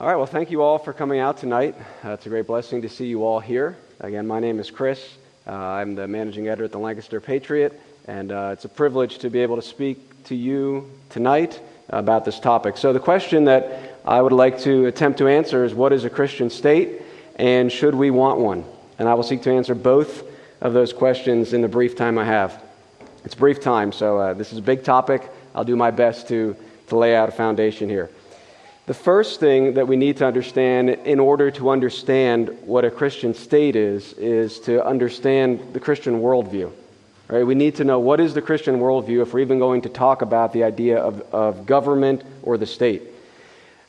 All right, well, thank you all for coming out tonight. Uh, it's a great blessing to see you all here. Again, my name is Chris. Uh, I'm the managing editor at the Lancaster Patriot, and uh, it's a privilege to be able to speak to you tonight about this topic. So, the question that I would like to attempt to answer is what is a Christian state, and should we want one? And I will seek to answer both of those questions in the brief time I have. It's brief time, so uh, this is a big topic. I'll do my best to, to lay out a foundation here. The first thing that we need to understand in order to understand what a Christian state is, is to understand the Christian worldview. Right? We need to know what is the Christian worldview if we're even going to talk about the idea of, of government or the state.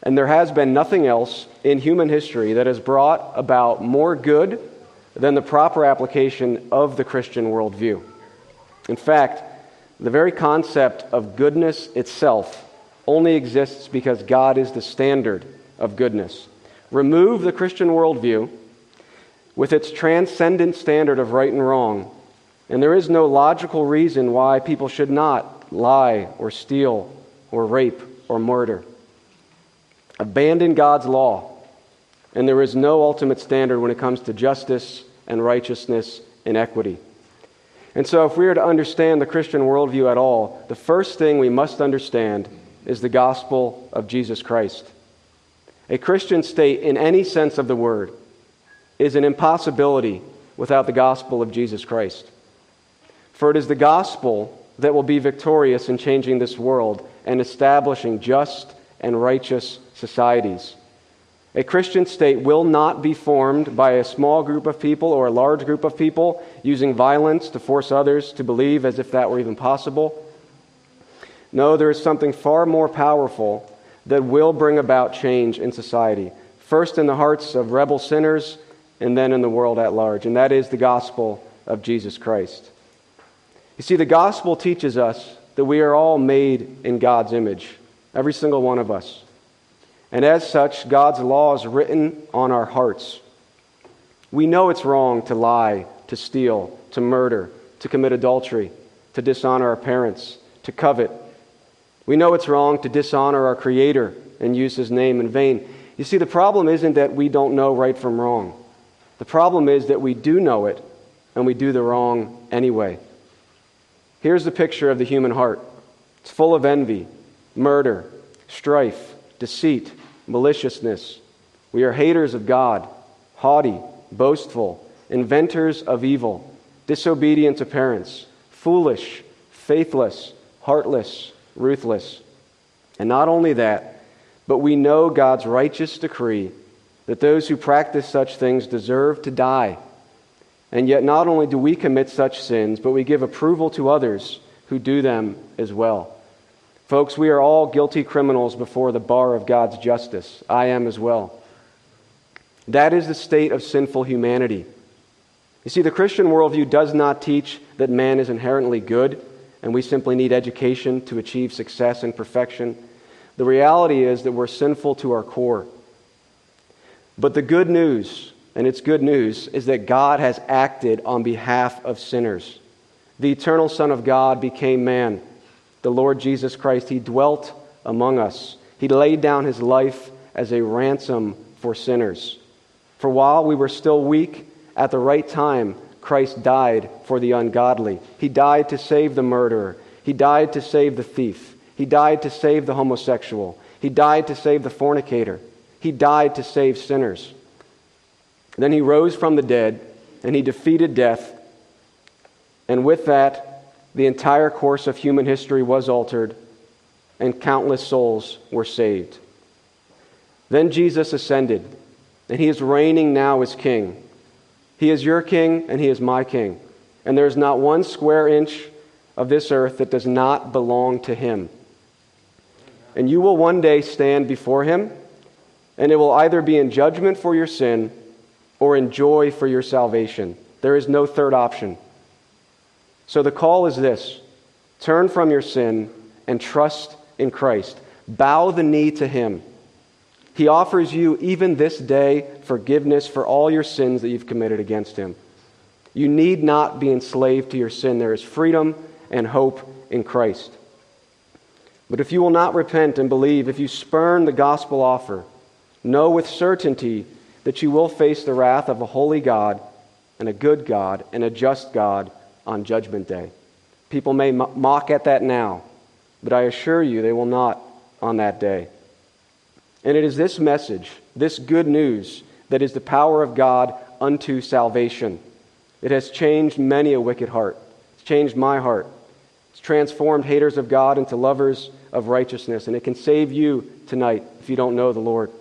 And there has been nothing else in human history that has brought about more good than the proper application of the Christian worldview. In fact, the very concept of goodness itself only exists because God is the standard of goodness. Remove the Christian worldview with its transcendent standard of right and wrong, and there is no logical reason why people should not lie or steal or rape or murder. Abandon God's law, and there is no ultimate standard when it comes to justice and righteousness and equity. And so, if we are to understand the Christian worldview at all, the first thing we must understand is the gospel of Jesus Christ. A Christian state, in any sense of the word, is an impossibility without the gospel of Jesus Christ. For it is the gospel that will be victorious in changing this world and establishing just and righteous societies. A Christian state will not be formed by a small group of people or a large group of people using violence to force others to believe as if that were even possible. No, there is something far more powerful that will bring about change in society, first in the hearts of rebel sinners and then in the world at large, and that is the gospel of Jesus Christ. You see, the gospel teaches us that we are all made in God's image, every single one of us. And as such, God's law is written on our hearts. We know it's wrong to lie, to steal, to murder, to commit adultery, to dishonor our parents, to covet, we know it's wrong to dishonor our Creator and use His name in vain. You see, the problem isn't that we don't know right from wrong. The problem is that we do know it and we do the wrong anyway. Here's the picture of the human heart it's full of envy, murder, strife, deceit, maliciousness. We are haters of God, haughty, boastful, inventors of evil, disobedient to parents, foolish, faithless, heartless ruthless. And not only that, but we know God's righteous decree that those who practice such things deserve to die. And yet, not only do we commit such sins, but we give approval to others who do them as well. Folks, we are all guilty criminals before the bar of God's justice. I am as well. That is the state of sinful humanity. You see, the Christian worldview does not teach that man is inherently good and we simply need education to achieve success and perfection. The reality is that we're sinful to our core. But the good news, and it's good news, is that God has acted on behalf of sinners. The eternal Son of God became man, the Lord Jesus Christ. He dwelt among us. He laid down his life as a ransom for sinners. For while we were still weak, at the right time, Christ died for the ungodly. He died to save the murderer. He died to save the thief. He died to save the homosexual. He died to save the fornicator. He died to save sinners. Then he rose from the dead and he defeated death. And with that, the entire course of human history was altered and countless souls were saved. Then Jesus ascended and he is reigning now as king. He is your king, and he is my king. And there is not one square inch of this earth that does not belong to him. And you will one day stand before him, and it will either be in judgment for your sin or in joy for your salvation. There is no third option. So the call is this turn from your sin and trust in Christ. Bow the knee to him. He offers you, even this day, forgiveness for all your sins that you've committed against Him. You need not be enslaved to your sin. There is freedom and hope in Christ. But if you will not repent and believe, if you spurn the gospel offer, Know with certainty that you will face the wrath of a holy God and a good God and a just God on Judgment Day. People may mock at that now, but I assure you they will not on that day. And it is this message, this good news, that is the power of God unto salvation. It has changed many a wicked heart. It's changed my heart. It's transformed haters of God into lovers of righteousness, and it can save you tonight if you don't know the Lord.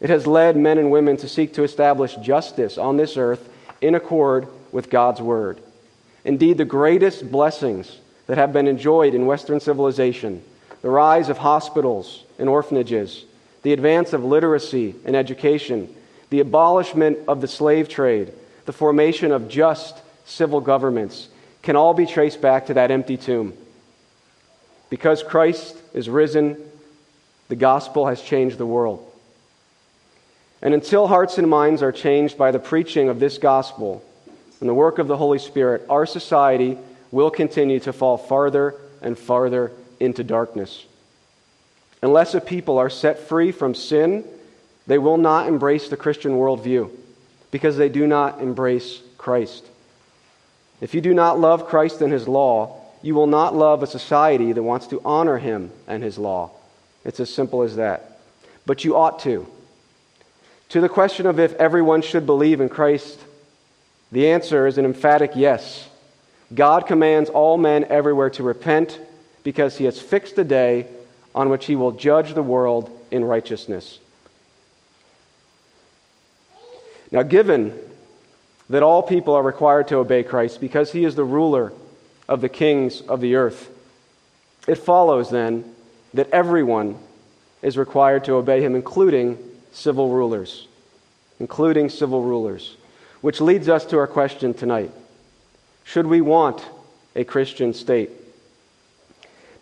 It has led men and women to seek to establish justice on this earth in accord with God's word. Indeed, the greatest blessings that have been enjoyed in Western civilization, the rise of hospitals and orphanages, the advance of literacy and education, the abolishment of the slave trade, the formation of just civil governments, can all be traced back to that empty tomb. Because Christ is risen, the gospel has changed the world. And until hearts and minds are changed by the preaching of this gospel and the work of the Holy Spirit, our society will continue to fall farther and farther into darkness. Unless a people are set free from sin, they will not embrace the Christian worldview because they do not embrace Christ. If you do not love Christ and his law, you will not love a society that wants to honor him and his law. It's as simple as that. But you ought to. To the question of if everyone should believe in Christ, the answer is an emphatic yes. God commands all men everywhere to repent because he has fixed a day on which he will judge the world in righteousness. Now, given that all people are required to obey Christ because he is the ruler of the kings of the earth, it follows then that everyone is required to obey him, including civil rulers, including civil rulers. Which leads us to our question tonight Should we want a Christian state?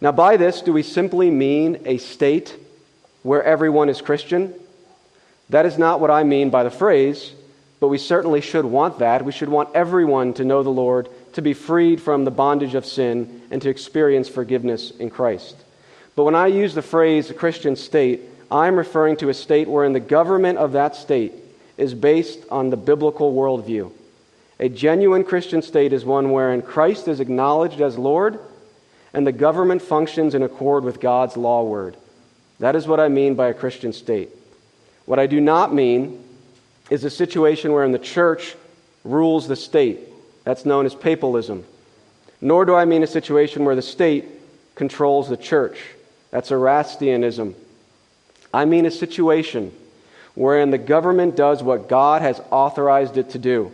Now, by this, do we simply mean a state where everyone is Christian? That is not what I mean by the phrase, but we certainly should want that. We should want everyone to know the Lord, to be freed from the bondage of sin, and to experience forgiveness in Christ. But when I use the phrase a Christian state, I'm referring to a state wherein the government of that state is based on the biblical worldview. A genuine Christian state is one wherein Christ is acknowledged as Lord and the government functions in accord with God's law word. That is what I mean by a Christian state. What I do not mean is a situation wherein the church rules the state. That's known as papalism. Nor do I mean a situation where the state controls the church. That's Erastianism. I mean a situation wherein the government does what God has authorized it to do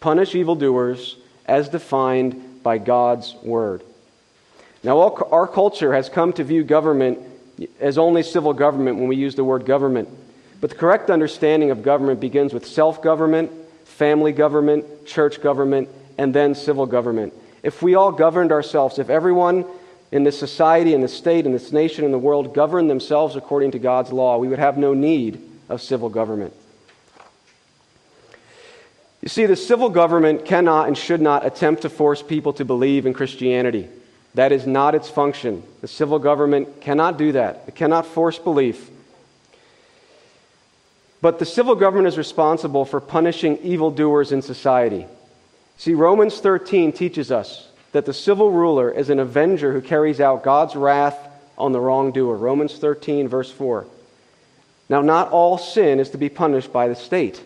punish evildoers as defined by God's word. Now, our culture has come to view government as only civil government when we use the word government. But the correct understanding of government begins with self government, family government, church government, and then civil government. If we all governed ourselves, if everyone in this society, in this state, in this nation, in the world governed themselves according to God's law, we would have no need of civil government. You see, the civil government cannot and should not attempt to force people to believe in Christianity. That is not its function. The civil government cannot do that, it cannot force belief. But the civil government is responsible for punishing evildoers in society. See, Romans 13 teaches us that the civil ruler is an avenger who carries out God's wrath on the wrongdoer. Romans 13, verse 4. Now, not all sin is to be punished by the state,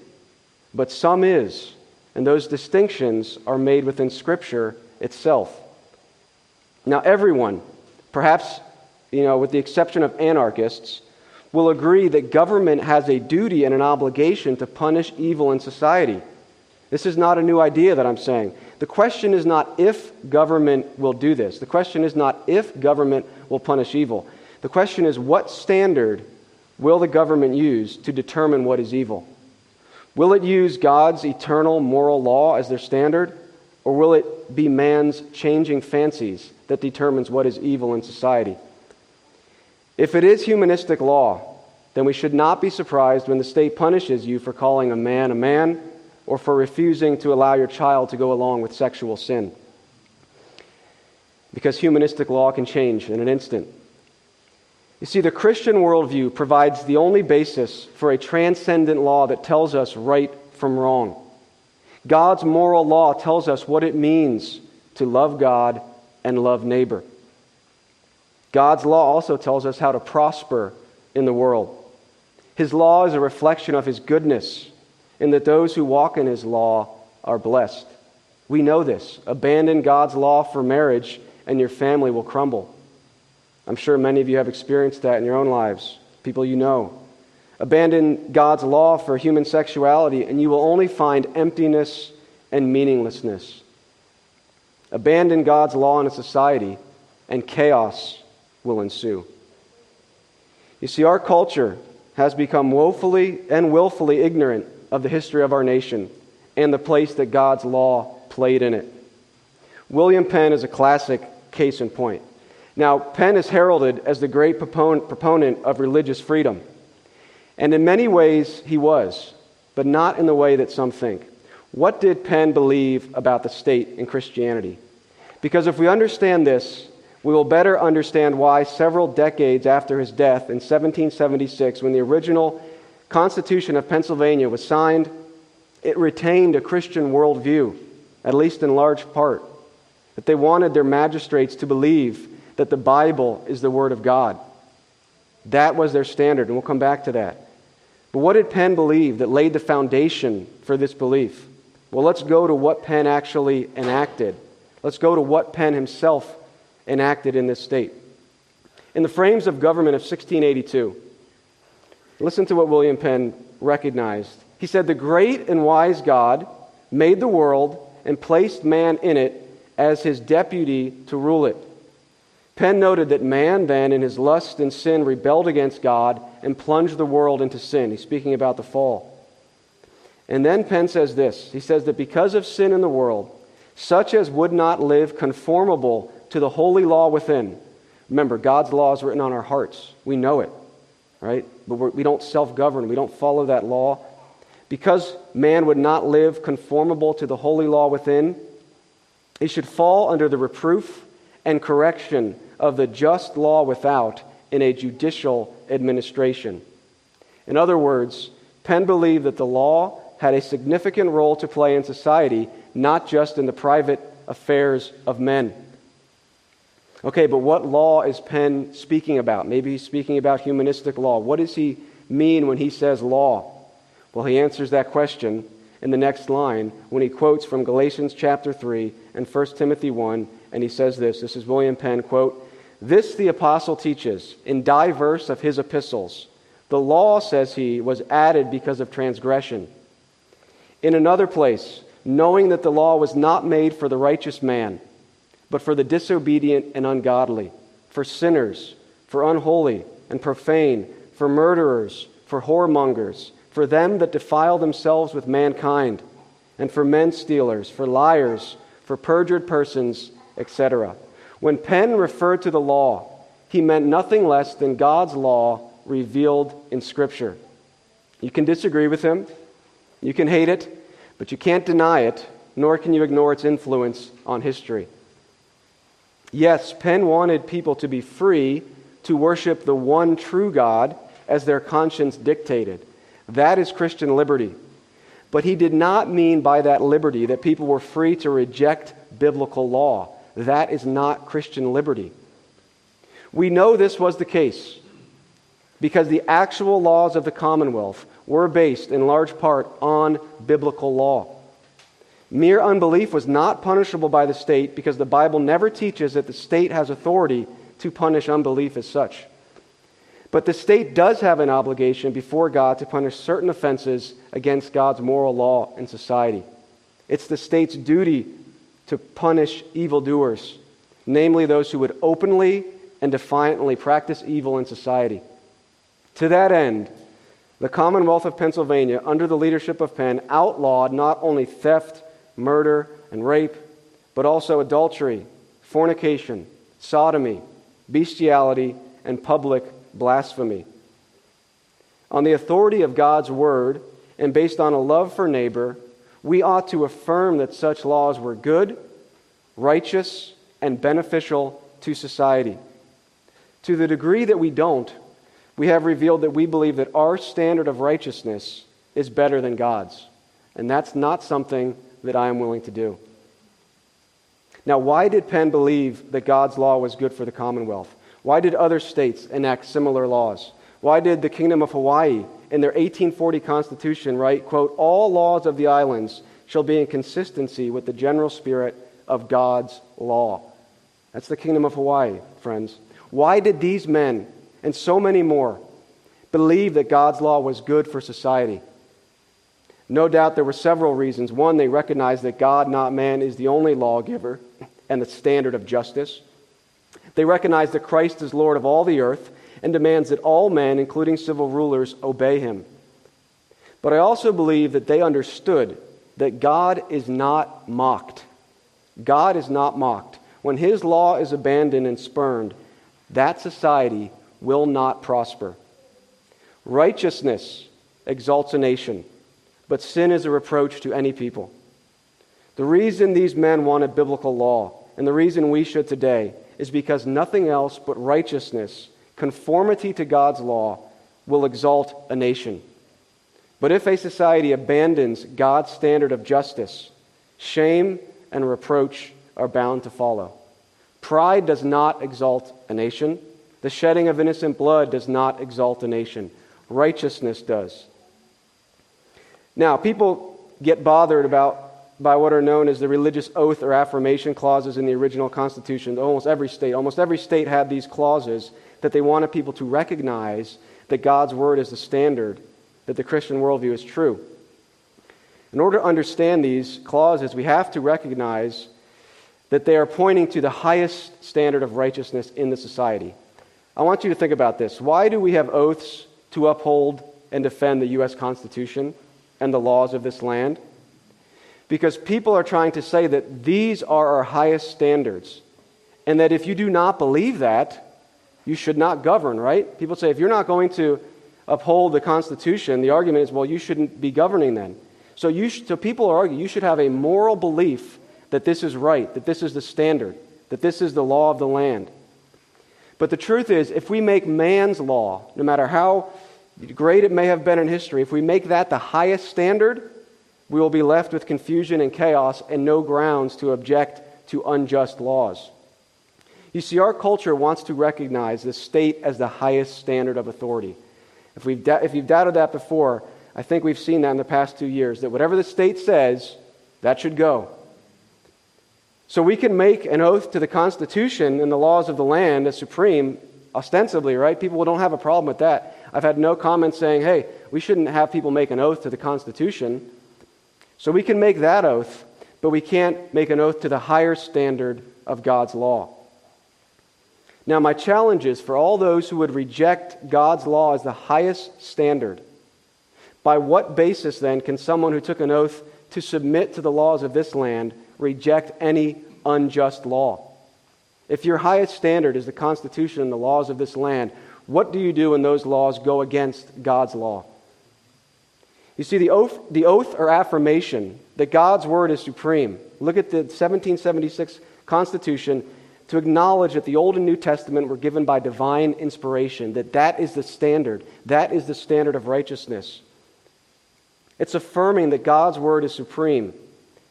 but some is, and those distinctions are made within Scripture itself. Now, everyone, perhaps you know, with the exception of anarchists, will agree that government has a duty and an obligation to punish evil in society. This is not a new idea that I'm saying. The question is not if government will do this. The question is not if government will punish evil. The question is what standard will the government use to determine what is evil? Will it use God's eternal moral law as their standard, or will it be man's changing fancies that determines what is evil in society? If it is humanistic law, then we should not be surprised when the state punishes you for calling a man a man or for refusing to allow your child to go along with sexual sin. Because humanistic law can change in an instant. You see, the Christian worldview provides the only basis for a transcendent law that tells us right from wrong. God's moral law tells us what it means to love God and love neighbor. God's law also tells us how to prosper in the world. His law is a reflection of His goodness, in that those who walk in His law are blessed. We know this. Abandon God's law for marriage, and your family will crumble. I'm sure many of you have experienced that in your own lives, people you know. Abandon God's law for human sexuality, and you will only find emptiness and meaninglessness. Abandon God's law in a society, and chaos will ensue. You see, our culture has become woefully and willfully ignorant of the history of our nation and the place that God's law played in it. William Penn is a classic case in point. Now, Penn is heralded as the great proponent of religious freedom. And in many ways, he was, but not in the way that some think. What did Penn believe about the state and Christianity? Because if we understand this, we will better understand why several decades after his death in 1776, when the original Constitution of Pennsylvania was signed, it retained a Christian worldview, at least in large part. That they wanted their magistrates to believe that the Bible is the Word of God. That was their standard, and we'll come back to that. But what did Penn believe that laid the foundation for this belief? Well, let's go to what Penn actually enacted. Let's go to what Penn himself enacted in this state. In the frames of government of 1682, listen to what William Penn recognized. He said, The great and wise God made the world and placed man in it as his deputy to rule it. Penn noted that man then, in his lust and sin, rebelled against God and plunged the world into sin. He's speaking about the fall. And then Penn says this He says that because of sin in the world, such as would not live conformable to the holy law within. Remember, God's law is written on our hearts. We know it, right? But we do not self govern, we don't follow that law. Because man would not live conformable to the holy law within, he should fall under the reproof and correction of the just law without in a judicial administration. In other words, Penn believed that the law had a significant role to play in society, not just in the private affairs of men. Okay, but what law is Penn speaking about? Maybe he's speaking about humanistic law. What does he mean when he says law? Well, he answers that question in the next line when he quotes from Galatians chapter 3 and 1 Timothy 1, and he says this. This is William Penn, quote, this the apostle teaches in diverse of his epistles. The law, says he, was added because of transgression. In another place, knowing that the law was not made for the righteous man, but for the disobedient and ungodly, for sinners, for unholy and profane, for murderers, for whoremongers, for them that defile themselves with mankind, and for men stealers, for liars, for perjured persons, etc. When Penn referred to the law, he meant nothing less than God's law revealed in Scripture. You can disagree with him, you can hate it, but you can't deny it, nor can you ignore its influence on history. Yes, Penn wanted people to be free to worship the one true God as their conscience dictated. That is Christian liberty. But he did not mean by that liberty that people were free to reject biblical law. That is not Christian liberty. We know this was the case because the actual laws of the Commonwealth were based in large part on biblical law. Mere unbelief was not punishable by the state because the Bible never teaches that the state has authority to punish unbelief as such. But the state does have an obligation before God to punish certain offenses against God's moral law in society. It's the state's duty to punish evildoers, namely those who would openly and defiantly practice evil in society. To that end, the Commonwealth of Pennsylvania, under the leadership of Penn, outlawed not only theft, murder, and rape, but also adultery, fornication, sodomy, bestiality, and public blasphemy. On the authority of God's word and based on a love for neighbor, we ought to affirm that such laws were good, righteous, and beneficial to society. To the degree that we don't, we have revealed that we believe that our standard of righteousness is better than God's. And that's not something that I am willing to do. Now, why did Penn believe that God's law was good for the Commonwealth? Why did other states enact similar laws? Why did the Kingdom of Hawaii, in their 1840 Constitution, write, quote, all laws of the islands shall be in consistency with the general spirit of God's law? That's the Kingdom of Hawaii, friends. Why did these men and so many more believe that God's law was good for society? No doubt there were several reasons. One, they recognized that God, not man, is the only lawgiver and the standard of justice. They recognized that Christ is Lord of all the earth and demands that all men, including civil rulers, obey him. But I also believe that they understood that God is not mocked. God is not mocked. When his law is abandoned and spurned, that society will not prosper. Righteousness exalts a nation, but sin is a reproach to any people. The reason these men wanted biblical law, and the reason we should today, is because nothing else but righteousness, conformity to God's law, will exalt a nation. But if a society abandons God's standard of justice, shame and reproach are bound to follow. Pride does not exalt a nation. The shedding of innocent blood does not exalt a nation. Righteousness does. Now, people get bothered about by what are known as the religious oath or affirmation clauses in the original Constitution. Almost every state, almost every state had these clauses that they wanted people to recognize that God's word is the standard, that the Christian worldview is true. In order to understand these clauses, we have to recognize that they are pointing to the highest standard of righteousness in the society. I want you to think about this. Why do we have oaths to uphold and defend the U.S. Constitution and the laws of this land? Because people are trying to say that these are our highest standards, and that if you do not believe that, you should not govern, right? People say if you're not going to uphold the Constitution, the argument is, well, you shouldn't be governing then. So, you sh- so people argue you should have a moral belief that this is right, that this is the standard, that this is the law of the land. But the truth is, if we make man's law, no matter how great it may have been in history, if we make that the highest standard, we will be left with confusion and chaos and no grounds to object to unjust laws. You see, our culture wants to recognize the state as the highest standard of authority. If, we've da- if you've doubted that before, I think we've seen that in the past two years that whatever the state says, that should go. So we can make an oath to the Constitution and the laws of the land as supreme, ostensibly, right? People don't have a problem with that. I've had no comments saying, hey, we shouldn't have people make an oath to the Constitution. So we can make that oath, but we can't make an oath to the higher standard of God's law. Now, my challenge is for all those who would reject God's law as the highest standard. By what basis, then, can someone who took an oath to submit to the laws of this land reject any unjust law. If your highest standard is the Constitution and the laws of this land, what do you do when those laws go against God's law? You see, the oath, the oath or affirmation that God's word is supreme. Look at the 1776 Constitution to acknowledge that the Old and New Testament were given by divine inspiration, that that is the standard. That is the standard of righteousness. It's affirming that God's word is supreme.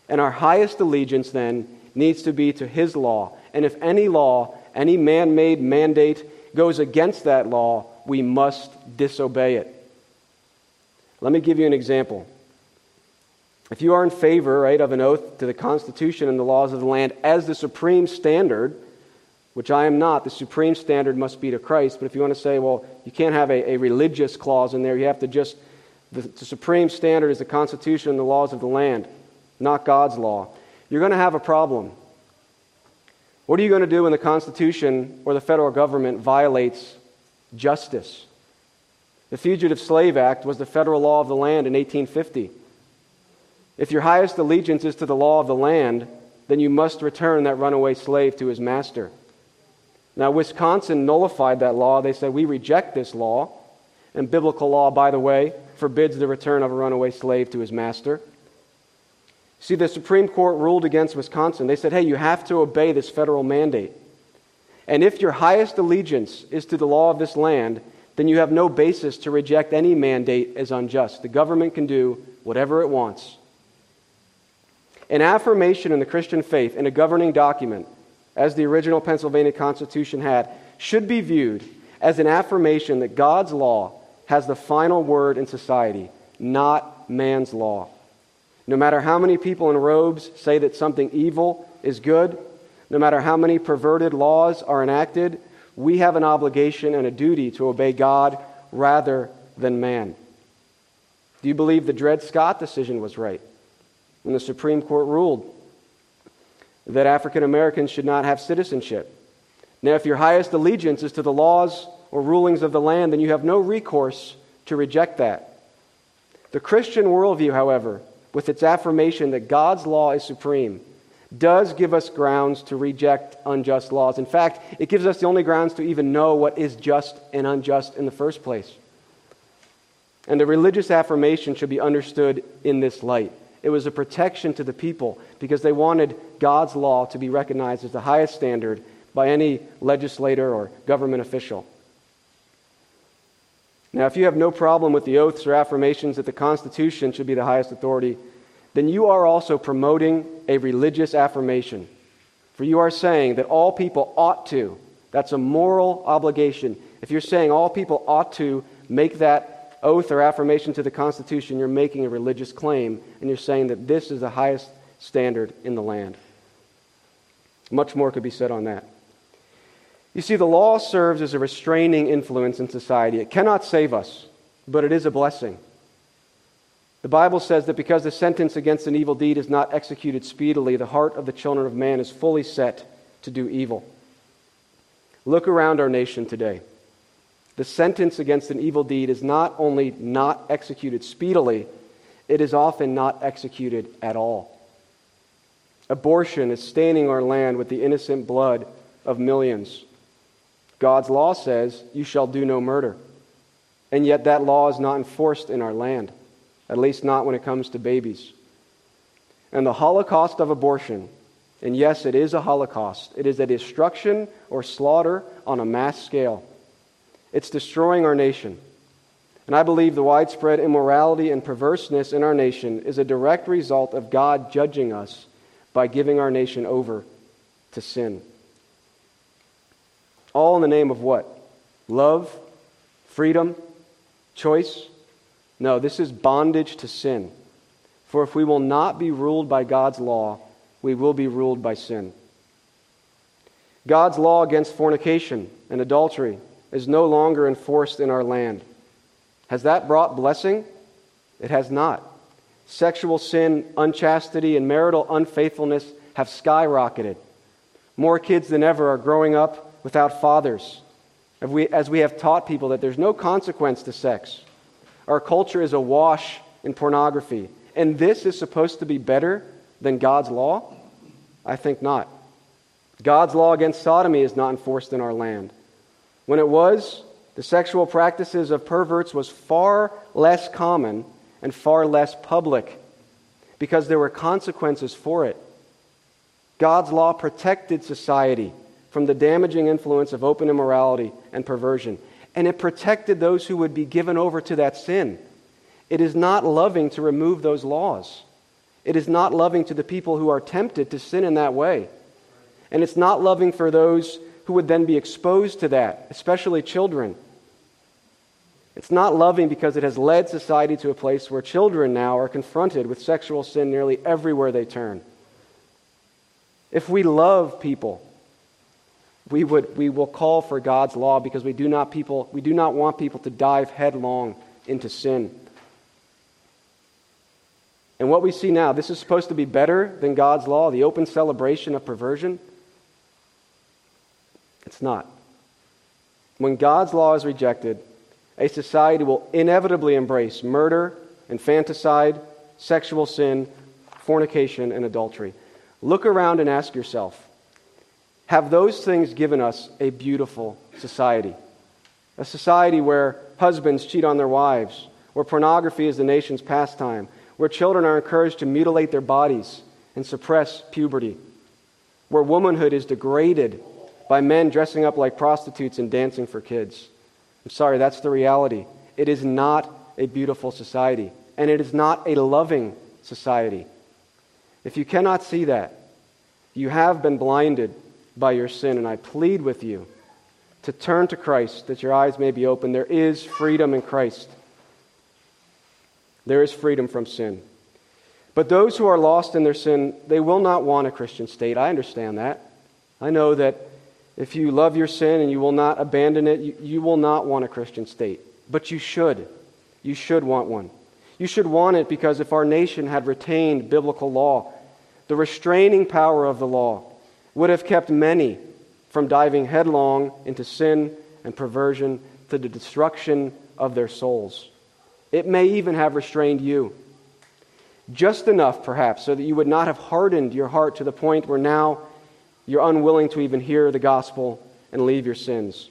And our highest allegiance then needs to be to His law. And if any law, any man made mandate goes against that law, we must disobey it. Let me give you an example. If you are in favor, right, of an oath to the Constitution and the laws of the land as the supreme standard, which I am not, the supreme standard must be to Christ. But if you want to say, well, you can't have a, a religious clause in there, you have to just, the, the supreme standard is the Constitution and the laws of the land not God's law, you're going to have a problem. What are you going to do when the Constitution or the federal government violates justice? The Fugitive Slave Act was the federal law of the land in 1850. If your highest allegiance is to the law of the land, then you must return that runaway slave to his master. Now, Wisconsin nullified that law. They said, We reject this law. And biblical law, by the way, forbids the return of a runaway slave to his master. See, the Supreme Court ruled against Wisconsin. They said, hey, you have to obey this federal mandate. And if your highest allegiance is to the law of this land, then you have no basis to reject any mandate as unjust. The government can do whatever it wants. An affirmation in the Christian faith in a governing document, as the original Pennsylvania Constitution had, should be viewed as an affirmation that God's law has the final word in society, not man's law. No matter how many people in robes say that something evil is good, no matter how many perverted laws are enacted, we have an obligation and a duty to obey God rather than man. Do you believe the Dred Scott decision was right when the Supreme Court ruled that African Americans should not have citizenship? Now, if your highest allegiance is to the laws or rulings of the land, then you have no recourse to reject that. The Christian worldview, however, with its affirmation that God's law is supreme, does give us grounds to reject unjust laws. In fact, it gives us the only grounds to even know what is just and unjust in the first place. And the religious affirmation should be understood in this light. It was a protection to the people because they wanted God's law to be recognized as the highest standard by any legislator or government official. Now, if you have no problem with the oaths or affirmations that the Constitution should be the highest authority, then you are also promoting a religious affirmation. For you are saying that all people ought to. That's a moral obligation. If you're saying all people ought to make that oath or affirmation to the Constitution, you're making a religious claim, and you're saying that this is the highest standard in the land. Much more could be said on that. You see, the law serves as a restraining influence in society. It cannot save us, but it is a blessing. The Bible says that because the sentence against an evil deed is not executed speedily, the heart of the children of man is fully set to do evil. Look around our nation today. The sentence against an evil deed is not only not executed speedily, it is often not executed at all. Abortion is staining our land with the innocent blood of millions. God's law says, You shall do no murder. And yet that law is not enforced in our land, at least not when it comes to babies. And the Holocaust of abortion, and yes, it is a Holocaust, it is a destruction or slaughter on a mass scale. It's destroying our nation. And I believe the widespread immorality and perverseness in our nation is a direct result of God judging us by giving our nation over to sin. All in the name of what? Love? Freedom? Choice? No, this is bondage to sin. For if we will not be ruled by God's law, we will be ruled by sin. God's law against fornication and adultery is no longer enforced in our land. Has that brought blessing? It has not. Sexual sin, unchastity, and marital unfaithfulness have skyrocketed. More kids than ever are growing up without fathers, as we, have taught people that there's no consequence to sex. Our culture is awash in pornography. And this is supposed to be better than God's law? I think not. God's law against sodomy is not enforced in our land. When it was, the sexual practices of perverts was far less common and far less public because there were consequences for it. God's law protected society from the damaging influence of open immorality and perversion. And it protected those who would be given over to that sin. It is not loving to remove those laws. It is not loving to the people who are tempted to sin in that way. And it's not loving for those who would then be exposed to that, especially children. It's not loving because it has led society to a place where children now are confronted with sexual sin nearly everywhere they turn. If we love people, we, would, we will call for God's law because we do, not people, we do not want people to dive headlong into sin. And what we see now, this is supposed to be better than God's law, the open celebration of perversion. It's not. When God's law is rejected, a society will inevitably embrace murder, infanticide, sexual sin, fornication, and adultery. Look around and ask yourself have those things given us a beautiful society? A society where husbands cheat on their wives, where pornography is the nation's pastime, where children are encouraged to mutilate their bodies and suppress puberty, where womanhood is degraded by men dressing up like prostitutes and dancing for kids. I'm sorry, that's the reality. It is not a beautiful society, and it is not a loving society. If you cannot see that, you have been blinded by your sin, and I plead with you to turn to Christ that your eyes may be open. There is freedom in Christ, there is freedom from sin. But those who are lost in their sin, they will not want a Christian state. I understand that. I know that if you love your sin and you will not abandon it, you, you will not want a Christian state. But you should. You should want one. You should want it because if our nation had retained biblical law, the restraining power of the law would have kept many from diving headlong into sin and perversion to the destruction of their souls. It may even have restrained you just enough, perhaps, so that you would not have hardened your heart to the point where now you're unwilling to even hear the gospel and leave your sins.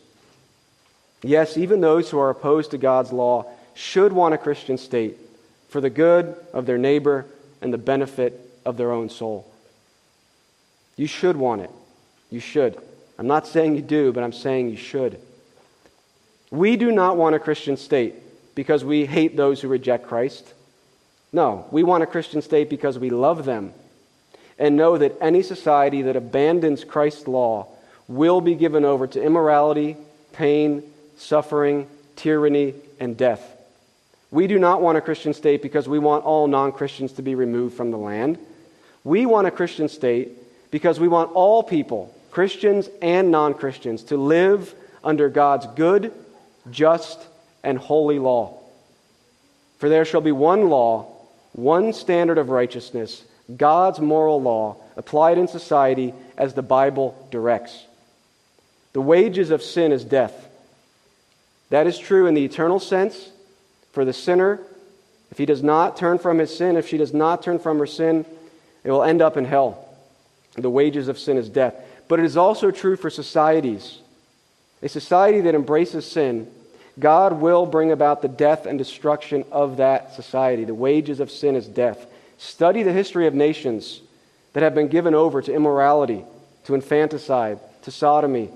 Yes, even those who are opposed to God's law should want a Christian state for the good of their neighbor and the benefit of their own soul. You should want it. You should. I'm not saying you do, but I'm saying you should. We do not want a Christian state because we hate those who reject Christ. No, we want a Christian state because we love them and know that any society that abandons Christ's law will be given over to immorality, pain, suffering, tyranny, and death. We do not want a Christian state because we want all non Christians to be removed from the land. We want a Christian state because we want all people, Christians and non Christians, to live under God's good, just, and holy law. For there shall be one law one standard of righteousness, God's moral law, applied in society as the Bible directs. The wages of sin is death. That is true in the eternal sense for the sinner. If he does not turn from his sin, if she does not turn from her sin, it will end up in hell. The wages of sin is death. But it is also true for societies. A society that embraces sin God will bring about the death and destruction of that society. The wages of sin is death. Study the history of nations that have been given over to immorality, to infanticide, to sodomy.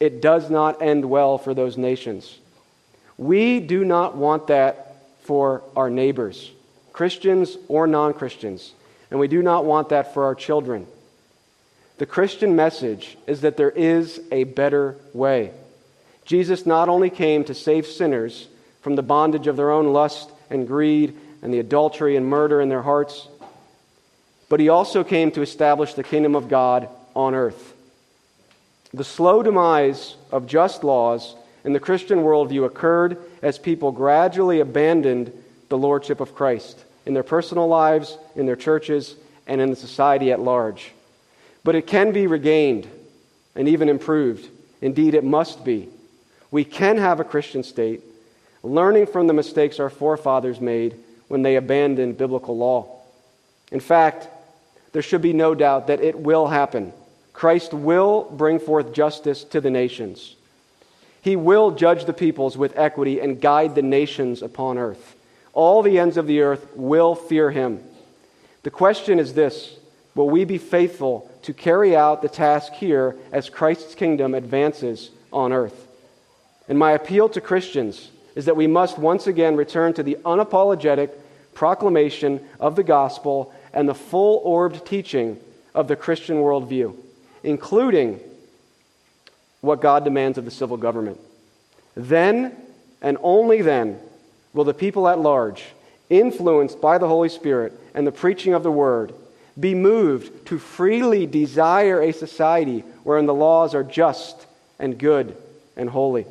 It does not end well for those nations. We do not want that for our neighbors, Christians or non Christians, and we do not want that for our children. The Christian message is that there is a better way. Jesus not only came to save sinners from the bondage of their own lust and greed and the adultery and murder in their hearts, but he also came to establish the kingdom of God on earth. The slow demise of just laws in the Christian worldview occurred as people gradually abandoned the lordship of Christ in their personal lives, in their churches, and in the society at large. But it can be regained and even improved. Indeed, it must be. We can have a Christian state, learning from the mistakes our forefathers made when they abandon biblical law. In fact, there should be no doubt that it will happen. Christ will bring forth justice to the nations. He will judge the peoples with equity and guide the nations upon earth. All the ends of the earth will fear him. The question is this Will we be faithful to carry out the task here as Christ's kingdom advances on earth? And my appeal to Christians is that we must once again return to the unapologetic proclamation of the gospel and the full orbed teaching of the Christian worldview, including what God demands of the civil government. Then, and only then, will the people at large, influenced by the Holy Spirit and the preaching of the word, be moved to freely desire a society wherein the laws are just and good and holy.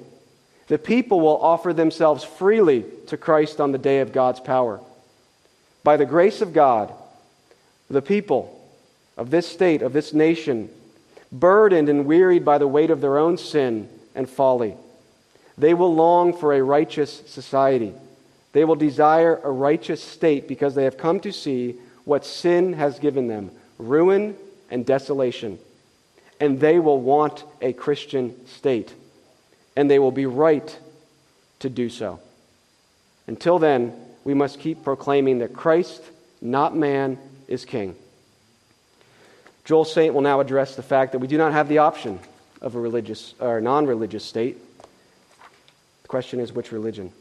The people will offer themselves freely to Christ on the day of God's power. By the grace of God, the people of this state, of this nation, burdened and wearied by the weight of their own sin and folly, they will long for a righteous society. They will desire a righteous state because they have come to see what sin has given them ruin and desolation. And they will want a Christian state and they will be right to do so. Until then, we must keep proclaiming that Christ, not man, is king. Joel Saint will now address the fact that we do not have the option of a religious or non religious state. The question is which religion?